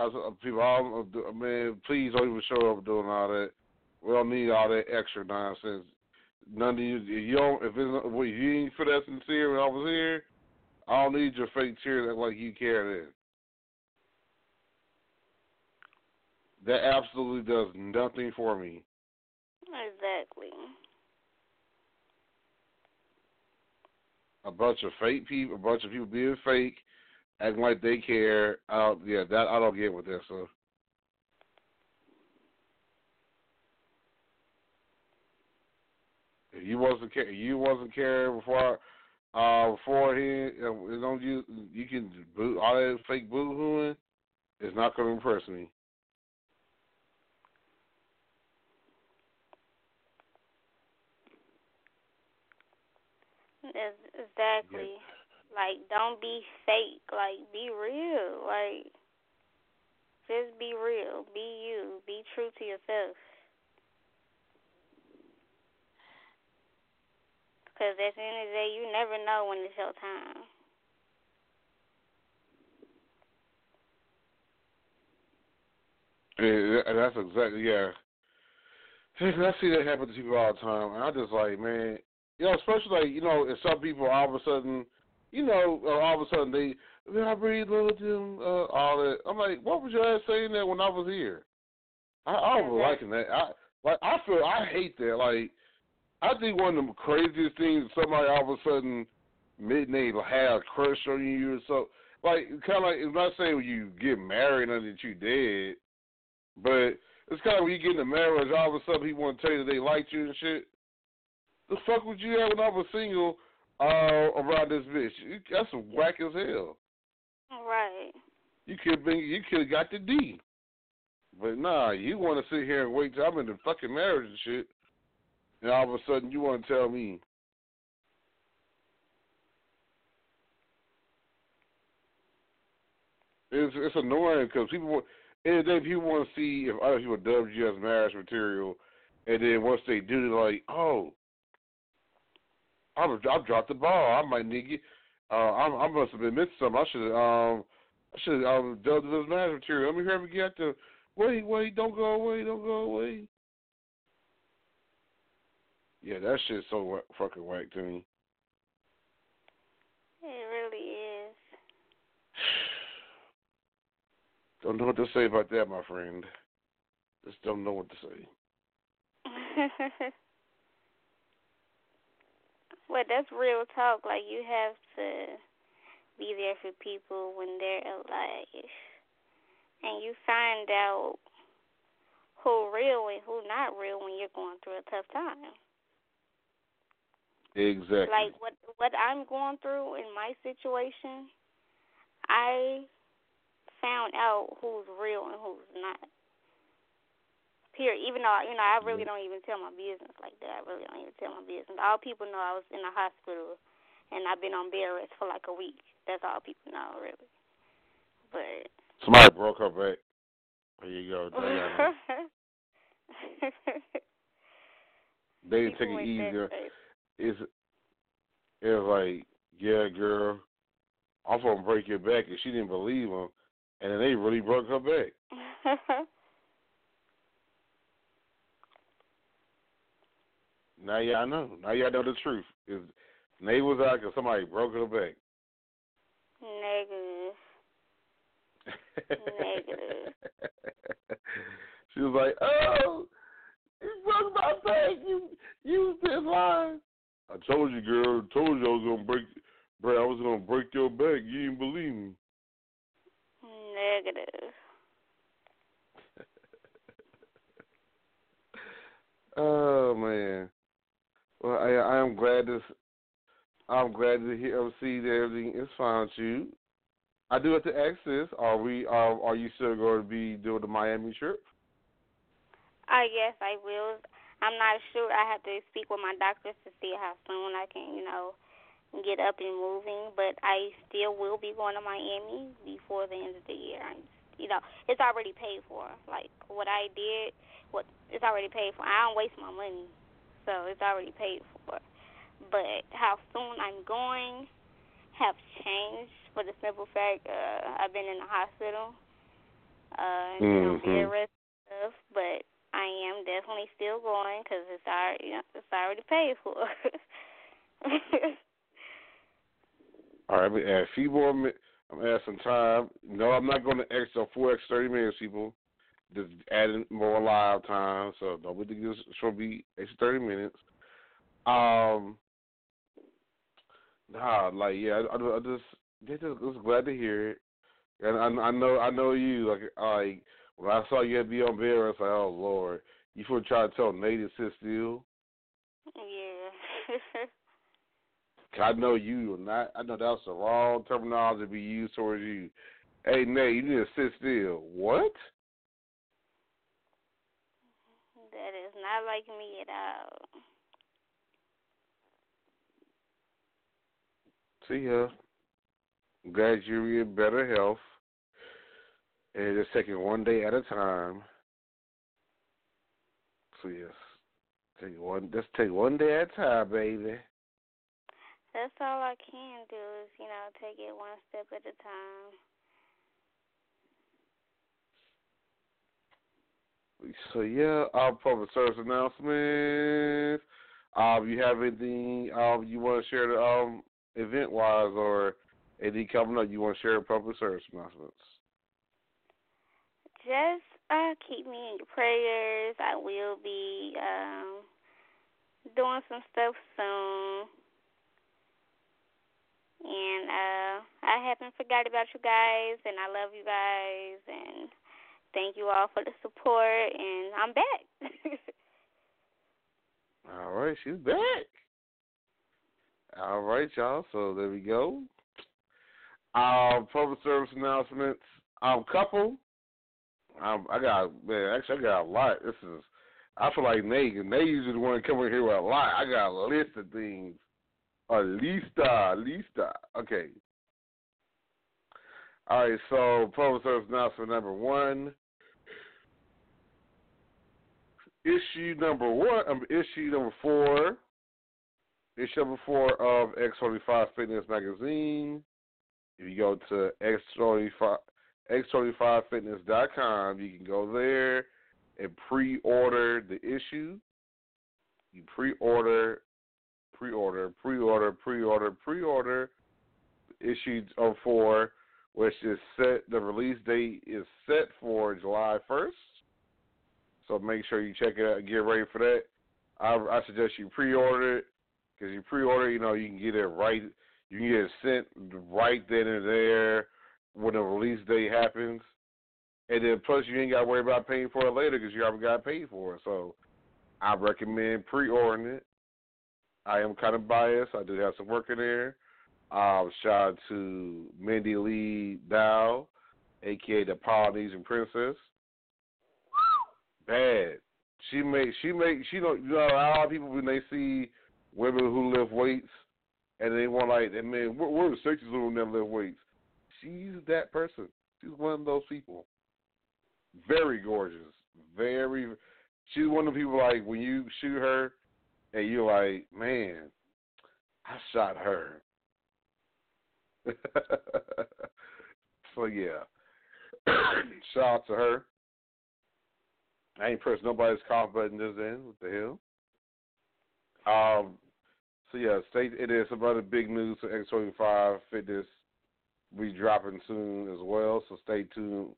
was- uh, People, all, uh, man, please don't even show up doing all that. We don't need all that extra nonsense. None of you, if you don't, if it's, if you ain't for that sincere when I was here, I don't need your fake tears act like you care then. That absolutely does nothing for me. Exactly. a bunch of fake people, a bunch of people being fake, acting like they care. Uh, yeah, that I don't get with this. So if you wasn't care, you wasn't caring before, uh, beforehand. Uh, don't you? You can boo all that fake boo hooing. It's not going to impress me. Ex- Exactly. Like, don't be fake. Like, be real. Like, just be real. Be you. Be true to yourself. Because at the end of the day, you never know when it's your time. Yeah, that's exactly yeah. I see that happen to people all the time, and I just like, man, you know, especially like you know, if some people all of a sudden, you know, uh, all of a sudden they, I really love them, uh, all that. I'm like, what was your ass saying that when I was here? I, I was liking that. I like, I feel, I hate that. Like, I think one of the craziest things somebody all of a sudden midnight have a crush on you or so. Like, kind of like, it's not saying when you get married and that you dead, but it's kind of when you get in a marriage, all of a sudden people want to tell you that they liked you and shit. The fuck would you have when I was single uh, around this bitch? You, that's whack as hell. Right. You could have been, you could have got the D. But nah, you want to sit here and wait till I'm in the fucking marriage and shit, and all of a sudden you want to tell me. It's it's annoying because people want- and then people want to see if other people dub you as marriage material, and then once they do, they're like, oh, I'm I dropped the ball. I might need you. Uh, I, I must have been missing something. I should um I should um it as marriage material. Let me hear me get to wait wait don't go away don't go away. Yeah, that shit's so fucking whack to me. It really is. [sighs] Don't know what to say about that, my friend. Just don't know what to say. [laughs] well, that's real talk. Like, you have to be there for people when they're alive. And you find out who real and who not real when you're going through a tough time. Exactly. Like what what I'm going through in my situation, I found out who's real and who's not. Even though you know, I really mm-hmm. don't even tell my business like that. I really don't even tell my business. All people know I was in the hospital and I've been on bed rest for like a week. That's all people know, really. But Somebody broke her back. There you go. [laughs] They didn't take it ain't that easier. safe. It's it's like, yeah, girl, I'm gonna break your back, and she didn't believe him, and then they really broke her back. [laughs] Now y'all know. Now y'all know the truth. Is Nayy was out because somebody broke her back. Negative. Negative. [laughs] she was like, "Oh, you broke my back. You used this line." I told you, girl. I told you I was gonna break. Bro, I was gonna break your back. You didn't believe me. Negative. [laughs] Oh man. Well, I I am glad to I'm glad to hear um, see that everything is fine with you. I do have to ask this: Are we are are you still going to be doing the Miami trip? Uh, I guess I will. I'm not sure. I have to speak with my doctors to see how soon I can, you know, get up and moving. But I still will be going to Miami before the end of the year. I'm, you know, it's already paid for. Like what I did, what it's already paid for. I don't waste my money, so it's already paid for. But how soon I'm going have changed for the simple fact uh, I've been in the hospital, uh, you know, Mhm. bed rest stuff. But I am definitely still going because it's already you know, it's already paid for. [laughs] All right, I'm add a few more. I'm gonna add some time. No, I'm not going to extra four extra thirty minutes, people. Just adding more live time, so don't be thinking this should be extra thirty minutes. Um, nah, like yeah, I, I, I just, they just, just glad to hear it, and I, I know, I know you. Like, like when I saw you had to be on bed, I was like, oh lord, you for try to tell Nayy to sit still. Yeah. [laughs] I know you, and I, I know that's the wrong terminology to be used towards you. Hey, Nayy, you need to sit still. What? that is not like me at all. See ya. I'm glad you're in better health. And just taking one day at a time. So yes. Take one just take one day at a time, baby. That's all I can do is, you know, take it one step at a time. So yeah, our public service announcements. Um, you have anything um you want to share the um event wise or anything coming up you want to share public service announcements? Just uh keep me in your prayers. I will be um doing some stuff soon. And uh I haven't forgot about you guys and I love you guys and thank you all for the support and I'm back. [laughs] All right, she's back. All right, y'all. So there we go. Um, public service announcements. Um, couple. Um, I got man. Actually, I got a lot. This is. I feel like Nayy. Nayy usually the one coming here with a lot. I got a list of things. A lista, lista. Okay. All right. So public service announcement number one. issue number one, um, issue number four, issue number four of X25 Fitness Magazine. If you go to X25, X25Fitness.com, you can go there and pre-order the issue. You pre-order, pre-order, pre-order, pre-order, pre-order issue of four, which is set. The release date is set for July 1st. So make sure you check it out and get ready for that. I, I suggest you pre-order it because you pre-order, you know, you can get it right. You can get it sent right then and there when the release date happens, and then plus you ain't got to worry about paying for it later because you already got paid for it. So I recommend pre-ordering it. I am kind of biased. I do have some work in there. Um, shout out to Mindy Lee Dow, aka the Polynesian Princess. Bad. She make she make she don't you know a lot of people when they see women who lift weights and they want like and man we're, we're the sexiest women that lift weights. She's that person. She's one of those people. Very gorgeous. Very. She's one of the people like when you shoot her, and you're like, man, I shot her. [laughs] so yeah, [coughs] shout out to her. I ain't pressed nobody's cough button this end. What the hell? Um. So yeah, stay. It is some other big news for X25 Fitness. We dropping soon as well, so stay tuned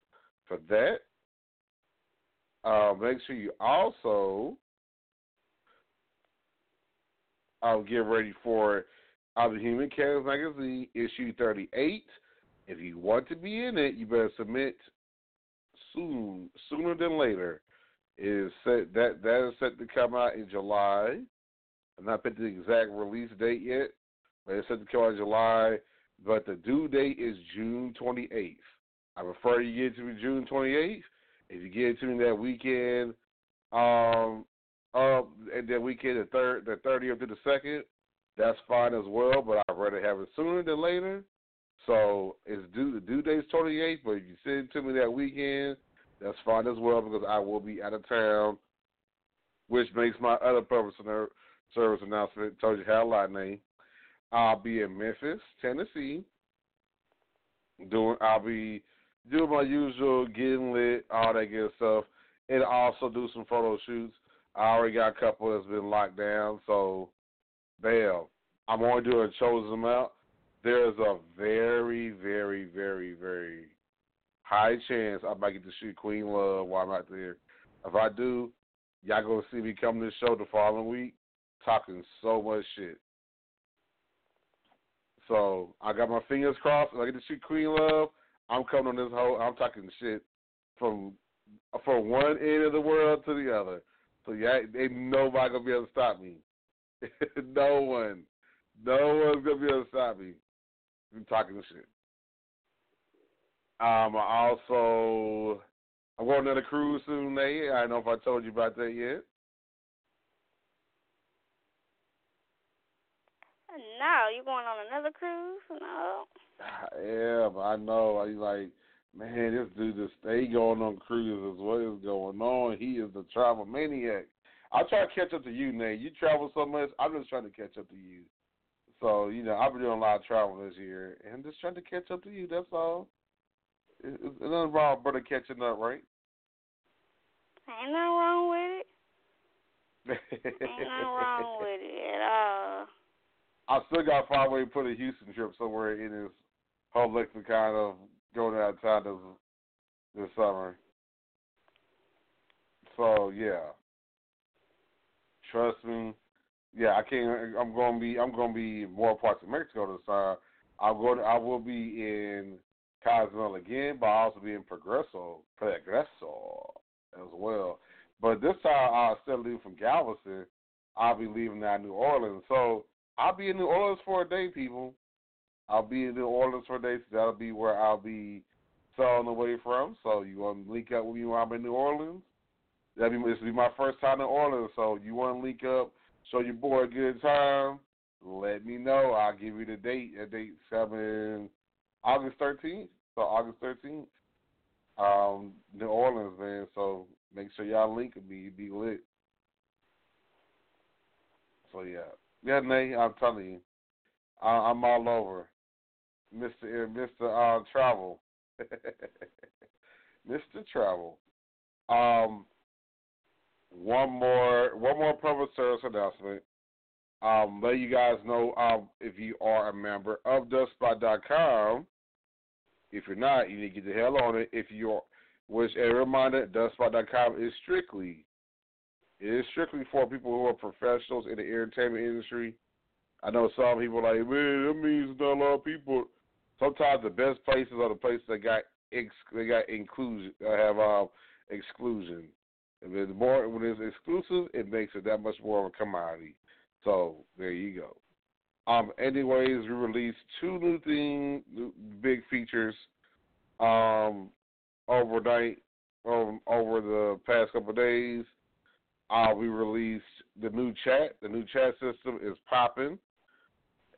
for that. Uh, make sure you also uh, get ready for uh, the Human Cares Magazine issue 38. If you want to be in it, you better submit soon, sooner than later. It is set that that is set to come out in July. I'm not put the exact release date yet, but it's set to come out in July. But the due date is June 28th. I prefer you get it to me June 28th. If you get it to me that weekend, um, uh, that weekend the third, the 30th to the second, that's fine as well. But I'd rather have it sooner than later. So it's due the due date's 28th, but if you send it to me that weekend, that's fine as well because I will be out of town, which makes my other purpose service announcement. Told you how lot name. I'll be in Memphis, Tennessee. Doing, I'll be doing my usual getting lit, all that good stuff, and also do some photo shoots. I already got a couple that's been locked down, so bam, I'm only doing a chosen amount. There's a very, very, very, very high chance I might get to shoot Queen Love while I'm out there. If I do, y'all gonna see me come to the show the following week talking so much shit. So I got my fingers crossed. If I get to shoot Queen Love, I'm coming on this whole. I'm talking shit from from one end of the world to the other. So yeah, ain't nobody gonna be able to stop me. [laughs] no one, no one's gonna be able to stop me. I'm talking shit. Um, also I'm going on a cruise soon, Nate. I don't know if I told you about that yet. No, you going on another cruise? No. [sighs] Yeah, but I know. I like, man, this dude just stay going on cruises. What is going on? He is the travel maniac. I try to catch up to you, Nate. You travel so much. I'm just trying to catch up to you. So you know, I've been doing a lot of travel this year, and just trying to catch up to you. That's all. It's, nothing wrong, brother, catching up, right? Ain't nothing wrong with it. Ain't nothing wrong [laughs] with it at all. I still got to find a way to put a Houston trip somewhere in his whole lexicon of going out of town this this summer. So yeah, trust me. Yeah, I can't. I'm gonna be. I'm gonna be more parts of Mexico this time. I'll go. To, I will be in Cozumel again, but I'll also be in Progreso, Progreso as well. But this time I'll still leave from Galveston. I'll be leaving now New Orleans. So I'll be in New Orleans for a day, people. I'll be in New Orleans for a day. So that'll be where I'll be selling away from. So you want to link up with me while I'm in New Orleans? That'll be this be my first time in Orleans. So you want to link up, show your boy a good time? Let me know. I'll give you the date. That date's coming August 13th. So August 13th, um, New Orleans, man. So make sure y'all link me. Be lit. So yeah. Yeah, Nate, I'm telling you, I, I'm all over, Mister Mister uh, Travel, [laughs] Mister Travel. Um, one more one more public service announcement. Um, let you guys know um, if you are a member of Duskspot.com. If you're not, you need to get the hell on it. If you're, which a reminder, Duskspot.com is strictly it is strictly for people who are professionals in the entertainment industry. I know some people are like, man, that means not a lot of people. Sometimes the best places are the places that got ex- they got inclusion, have um, exclusion. The more when it's exclusive, it makes it that much more of a commodity. So there you go. Um, anyways, we released two new things, new big features, um, overnight, um, over the past couple days. Uh, we released the new chat. The new chat system is popping,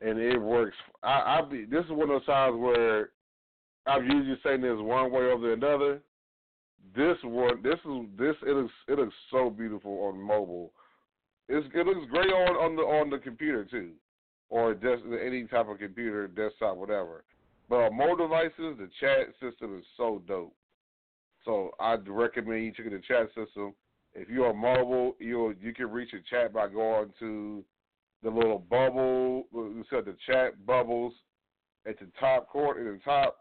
and it works. I, I be this is one of those times where I'm usually saying this one way over another. This one, this is this it looks it looks so beautiful on mobile. It's, it looks great on on the on the computer too, or just any type of computer, desktop, whatever. But on mobile devices, the chat system is so dope. So I'd recommend you checking the chat system. If you're mobile, you you can reach a chat by going to the little bubble. You said the chat bubbles at the top corner, in the top,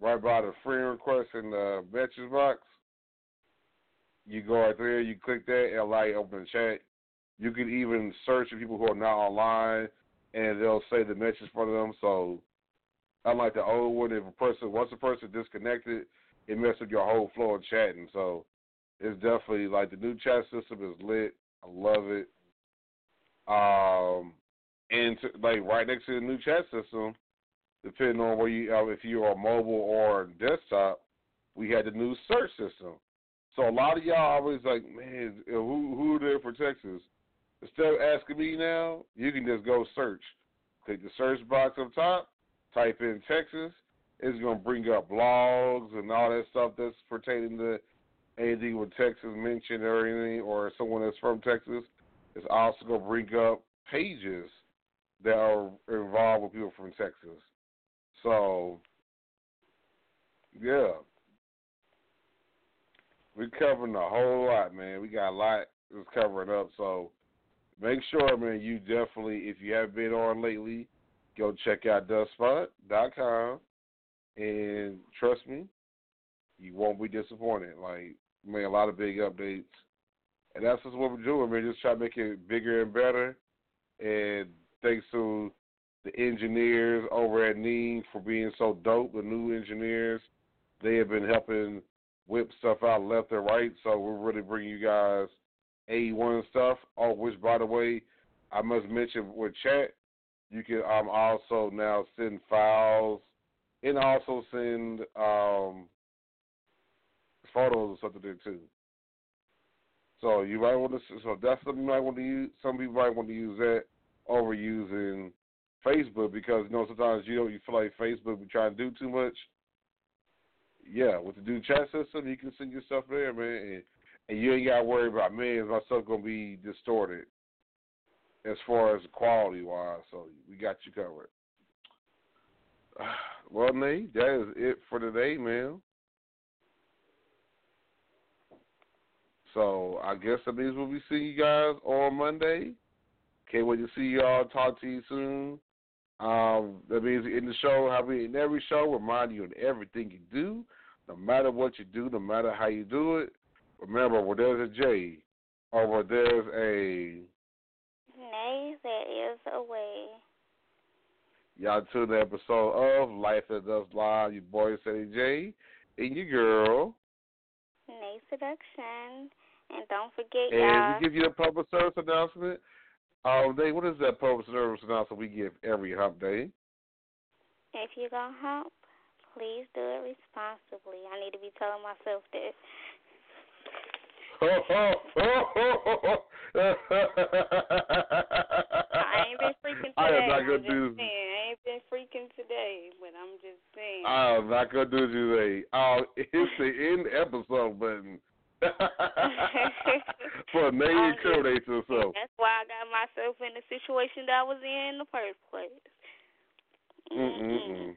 right by the friend request in the message box. You go right there, you click that, it'll to open the chat. You can even search for people who are not online, and they'll say the message for them. So, unlike the old one, if a person once a person disconnected, it messes up your whole flow of chatting. So, it's definitely like the new chat system is lit. I love it. Um, and to, like right next to the new chat system, depending on where you uh, if you are mobile or desktop, we had the new search system. So a lot of y'all always like, man, who who there for Texas? Instead of asking me now, you can just go search. Click the search box up top, type in Texas. It's gonna bring up blogs and all that stuff that's pertaining to anything with Texas mentioned or anything, or someone that's from Texas. It's also gonna bring up pages that are involved with people from Texas. So, yeah, we're covering a whole lot, man. We got a lot that's covering up. So, make sure, man, you definitely, if you haven't been on lately, go check out duskspot.com. And trust me, you won't be disappointed. Like, man, a lot of big updates. And that's just what we're doing, man. Just try to make it bigger and better. And thanks to the engineers over at Neem for being so dope, the new engineers. They have been helping whip stuff out left and right. So we're really bringing you guys A1 stuff. Oh, which, by the way, I must mention with chat, you can um, also now send files and also send um, photos or something there too. So you might want to. So that's something you might want to use. Some people might want to use that over using Facebook because you know sometimes you know you feel like Facebook be trying to do too much. Yeah, with the new chat system, you can send your stuff there, man, and, and you ain't got to worry about man, is my stuff gonna be distorted as far as quality wise. So we got you covered. [sighs] Well, Nate, that is it for today, man. So I guess that means we'll be seeing you guys on Monday. Can't wait to see y'all. Talk to you soon. Um, that means in the show, how we in every show, remind you of everything you do, no matter what you do, no matter how you do it. Remember, where there's a J, or where there's a Nay, there is a way. y'all tune the episode of Life After Dusk Live. Your boy Ceddy J and your girl. Nayy Seduction. And don't forget, And y'all. we give you a public service announcement. Um, Dave, what is that public service announcement we give every hump day? If you're gonna help, please do it responsibly. I need to be telling myself this. [laughs] I ain't been freaking today. I am not gonna do. saying. I ain't been freaking today, but I'm just saying. I am not gonna do today. Oh, it's the end episode button. [laughs] For a name I'm just- incriminate yourself. That's why I got myself in the situation that I was in in the first place. Mm-mm-mm.